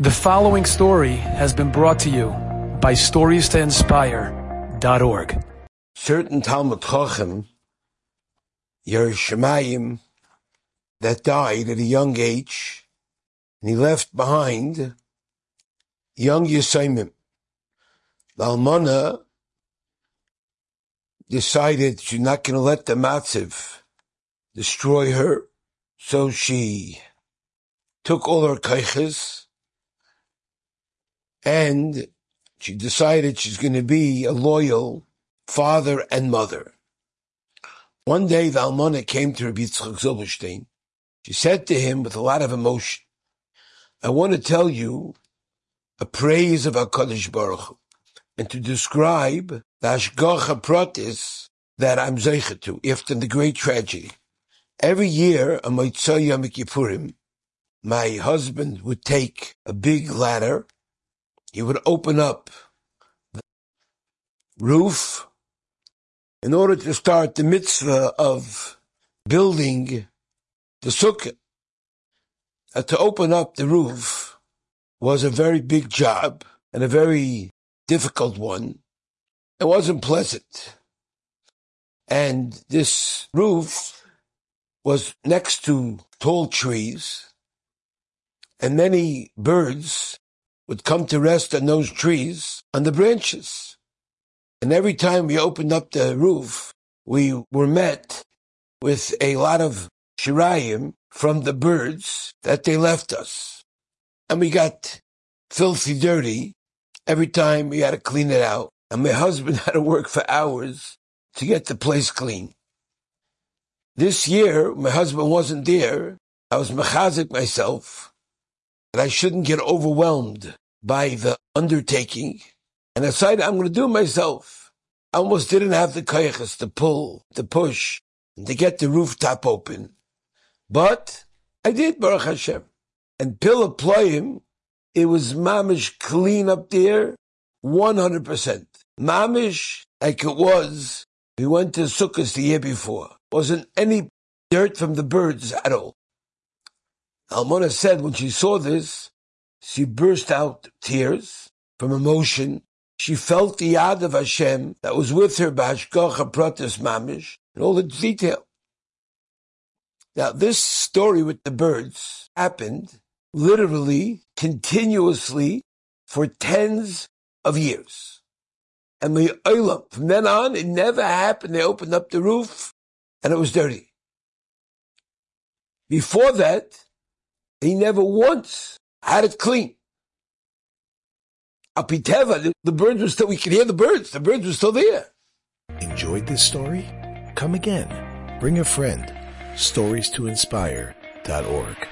The following story has been brought to you by StoriesToInspire.org. Certain Talmid Chochem, Yerushalayim, that died at a young age, and he left behind young Yisayimim. The Almana decided she's not going to let the Matziv destroy her, so she took all her kaiches and she decided she's going to be a loyal father and mother. One day the Almana came to Rabbi Yitzchak Zilberstein. She said to him with a lot of emotion, I want to tell you a praise of HaKadosh Baruch Hu, and to describe the Hashgacha Pratis that I'm Zeicha to, after the great tragedy. Every year, on Motzei Yom Kippurim, my husband would take a big ladder he would open up the roof in order to start the mitzvah of building the sukkah. Uh, to open up the roof was a very big job and a very difficult one. It wasn't pleasant. And this roof was next to tall trees and many birds would come to rest on those trees, on the branches. And every time we opened up the roof, we were met with a lot of shirayim from the birds that they left us. And we got filthy dirty every time we had to clean it out. And my husband had to work for hours to get the place clean. This year, my husband wasn't there. I was mechazik myself that I shouldn't get overwhelmed by the undertaking. And I decided I'm going to do it myself. I almost didn't have the kayachas to pull, to push, and to get the rooftop open. But I did, Baruch Hashem. And Pila Ployim, it was mamish clean up there, 100%. Mamish, like it was, we went to Sukkot the year before. Wasn't any dirt from the birds at all. Almona said when she saw this, she burst out tears from emotion. She felt the yad of Hashem that was with her, Bashkocha Pratis Mamish, and all the detail. Now, this story with the birds happened literally, continuously, for tens of years. And the from then on, it never happened. They opened up the roof and it was dirty. Before that, he never once had it clean. Apiteva, the birds were still, we could hear the birds. The birds were still there. Enjoyed this story? Come again. Bring a friend. Stories to inspire.org.